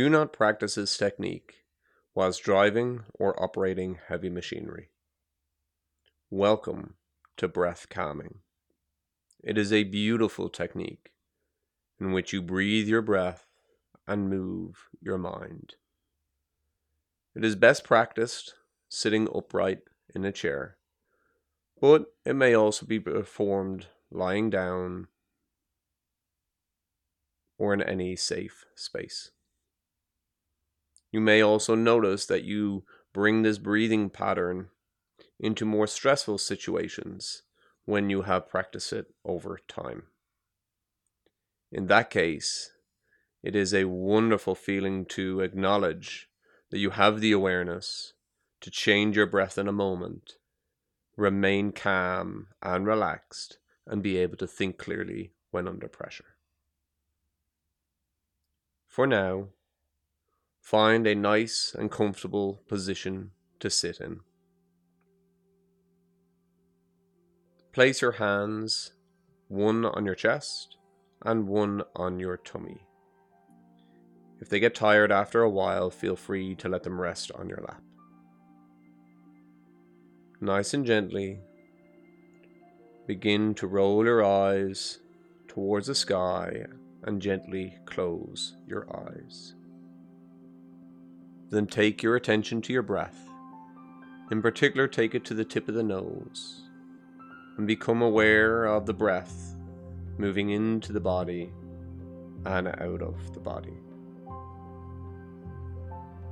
Do not practice this technique whilst driving or operating heavy machinery. Welcome to breath calming. It is a beautiful technique in which you breathe your breath and move your mind. It is best practiced sitting upright in a chair, but it may also be performed lying down or in any safe space. You may also notice that you bring this breathing pattern into more stressful situations when you have practiced it over time. In that case, it is a wonderful feeling to acknowledge that you have the awareness to change your breath in a moment, remain calm and relaxed, and be able to think clearly when under pressure. For now, find a nice and comfortable position to sit in. Place your hands, one on your chest and one on your tummy. If they get tired after a while, feel free to let them rest on your lap. Nice and gently, begin to roll your eyes towards the sky and gently close your eyes. Then take your attention to your breath. In particular, take it to the tip of the nose and become aware of the breath moving into the body and out of the body.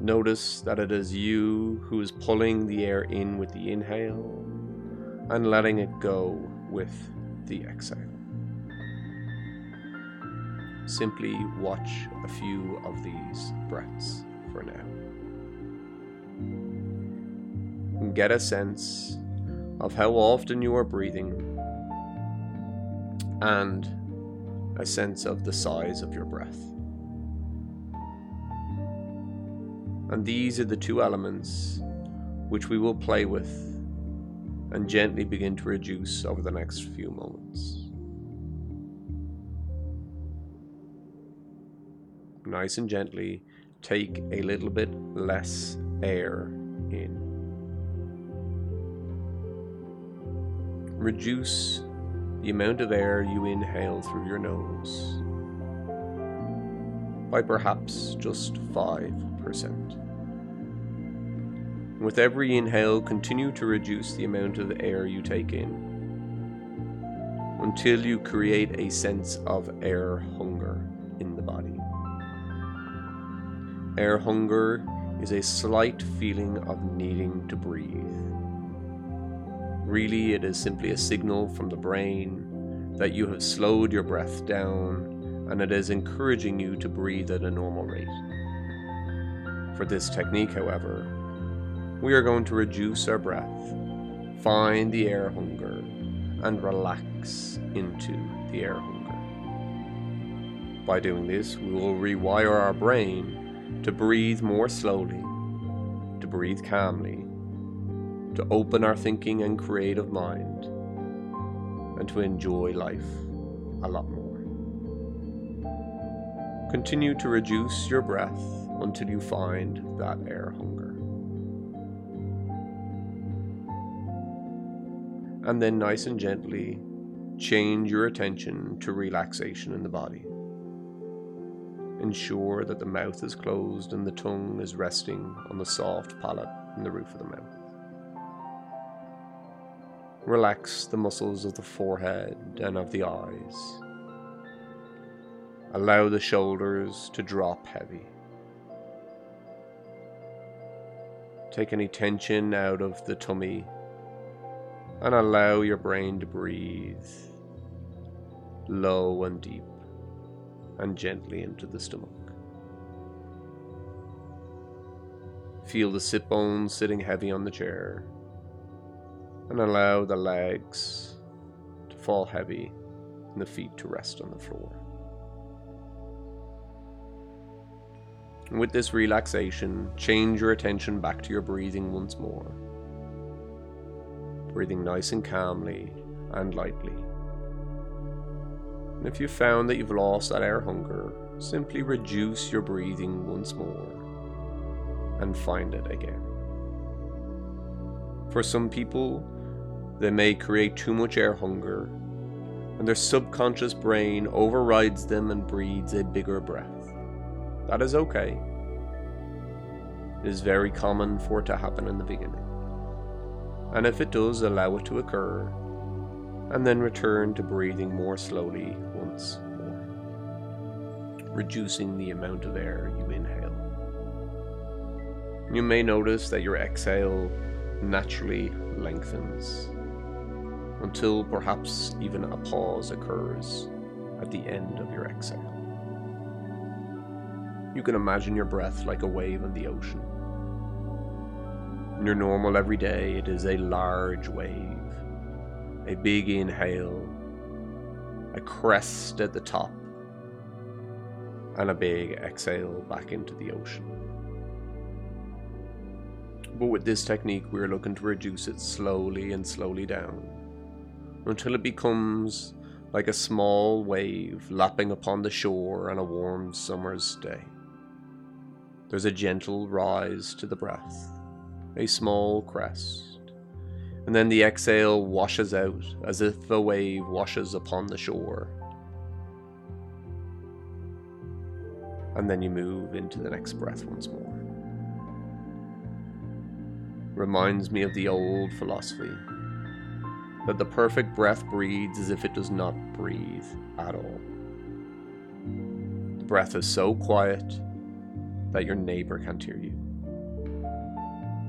Notice that it is you who is pulling the air in with the inhale and letting it go with the exhale. Simply watch a few of these breaths for now. Get a sense of how often you are breathing and a sense of the size of your breath. And these are the two elements which we will play with and gently begin to reduce over the next few moments. Nice and gently take a little bit less air in. Reduce the amount of air you inhale through your nose by perhaps just 5%. With every inhale, continue to reduce the amount of air you take in until you create a sense of air hunger Air hunger is a slight feeling of needing to breathe. Really, it is simply a signal from the brain that you have slowed your breath down and it is encouraging you to breathe at a normal rate. For this technique, however, we are going to reduce our breath, find the air hunger, and relax into the air hunger. By doing this, we will rewire our brain to breathe more slowly, to breathe calmly, to open our thinking and creative mind, and to enjoy life a lot more. Continue to reduce your breath until you find that air hunger. And then, nice and gently, change your attention to relaxation in the body. Ensure that the mouth is closed and the tongue is resting on the soft palate and the roof of the mouth. Relax the muscles of the forehead and of the eyes. Allow the shoulders to drop heavy. Take any tension out of the tummy and allow your brain to breathe low and deep and gently into the stomach. Feel the sit bones sitting heavy on the chair and allow the legs to fall heavy and the feet to rest on the floor. And with this relaxation, change your attention back to your breathing once more. Breathing nice and calmly and lightly. And if you found that you've lost that air hunger, simply reduce your breathing once more and find it again. For some people, they may create too much air hunger, and their subconscious brain overrides them and breathes a bigger breath. That is okay. It is very common for it to happen in the beginning. And if it does, allow it to occur, and then return to breathing more slowly more, reducing the amount of air you inhale. You may notice that your exhale naturally lengthens until perhaps even a pause occurs at the end of your exhale. You can imagine your breath like a wave in the ocean. In your normal everyday, it is a large wave, a big inhale, a crest at the top, and a big exhale back into the ocean. But with this technique, we're looking to reduce it slowly and slowly down until it becomes like a small wave lapping upon the shore on a warm summer's day. There's a gentle rise to the breath, a small crest, and then the exhale washes out as if a wave washes upon the shore. And then you move into the next breath once more. Reminds me of the old philosophy that the perfect breath breathes as if it does not breathe at all. The breath is so quiet that your neighbor can't hear you.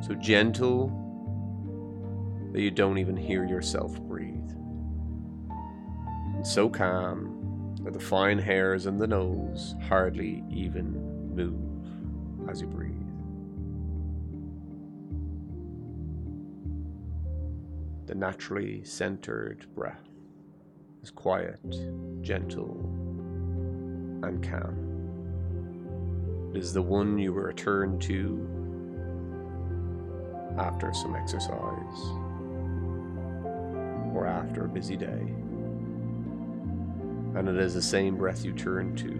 So gentle that you don't even hear yourself breathe. And so calm that the fine hairs in the nose hardly even move as you breathe. The naturally centered breath is quiet, gentle, and calm. It is the one you return to after some exercise or after a busy day. And it is the same breath you turn to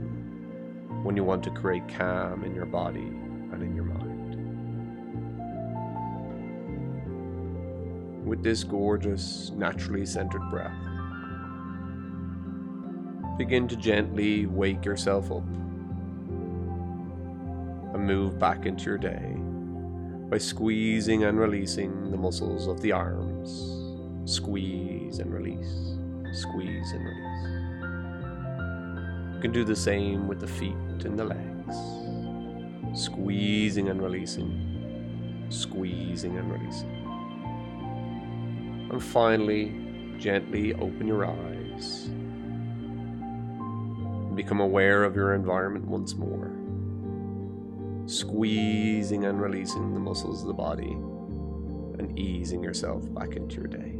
when you want to create calm in your body and in your mind. with this gorgeous, naturally centered breath. Begin to gently wake yourself up and move back into your day by squeezing and releasing the muscles of the arms. Squeeze and release, squeeze and release. You can do the same with the feet and the legs. Squeezing and releasing, squeezing and releasing. And finally, gently open your eyes. Become aware of your environment once more. Squeezing and releasing the muscles of the body and easing yourself back into your day.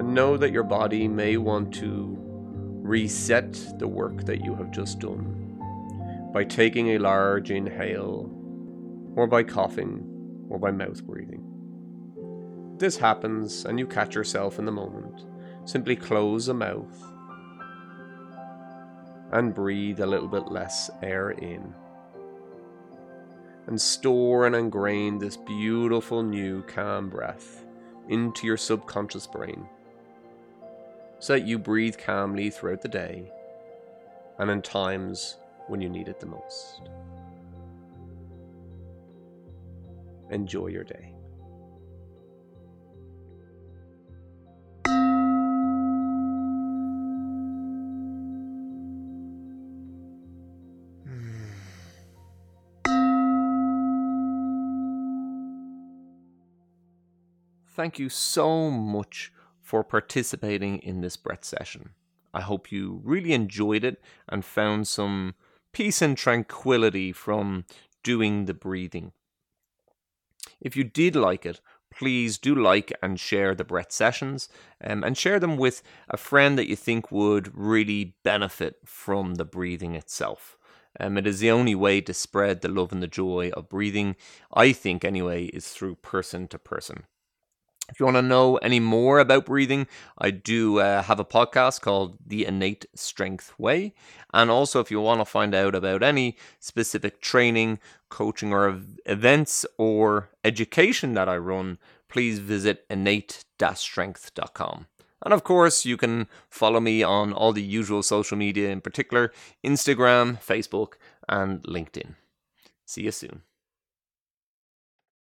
And know that your body may want to reset the work that you have just done by taking a large inhale, or by coughing, or by mouth breathing. This happens and you catch yourself in the moment, simply close the mouth and breathe a little bit less air in. And store and ingrain this beautiful new calm breath into your subconscious brain so that you breathe calmly throughout the day and in times when you need it the most. Enjoy your day. thank you so much for participating in this breath session. I hope you really enjoyed it and found some peace and tranquility from doing the breathing. If you did like it, please do like and share the breath sessions um, and share them with a friend that you think would really benefit from the breathing itself. Um, it is the only way to spread the love and the joy of breathing, I think, anyway, is through person to person. If you want to know any more about breathing, I do uh, have a podcast called The Innate Strength Way. And also, if you want to find out about any specific training, coaching, or events or education that I run, please visit innate strength.com. And of course, you can follow me on all the usual social media, in particular Instagram, Facebook, and LinkedIn. See you soon.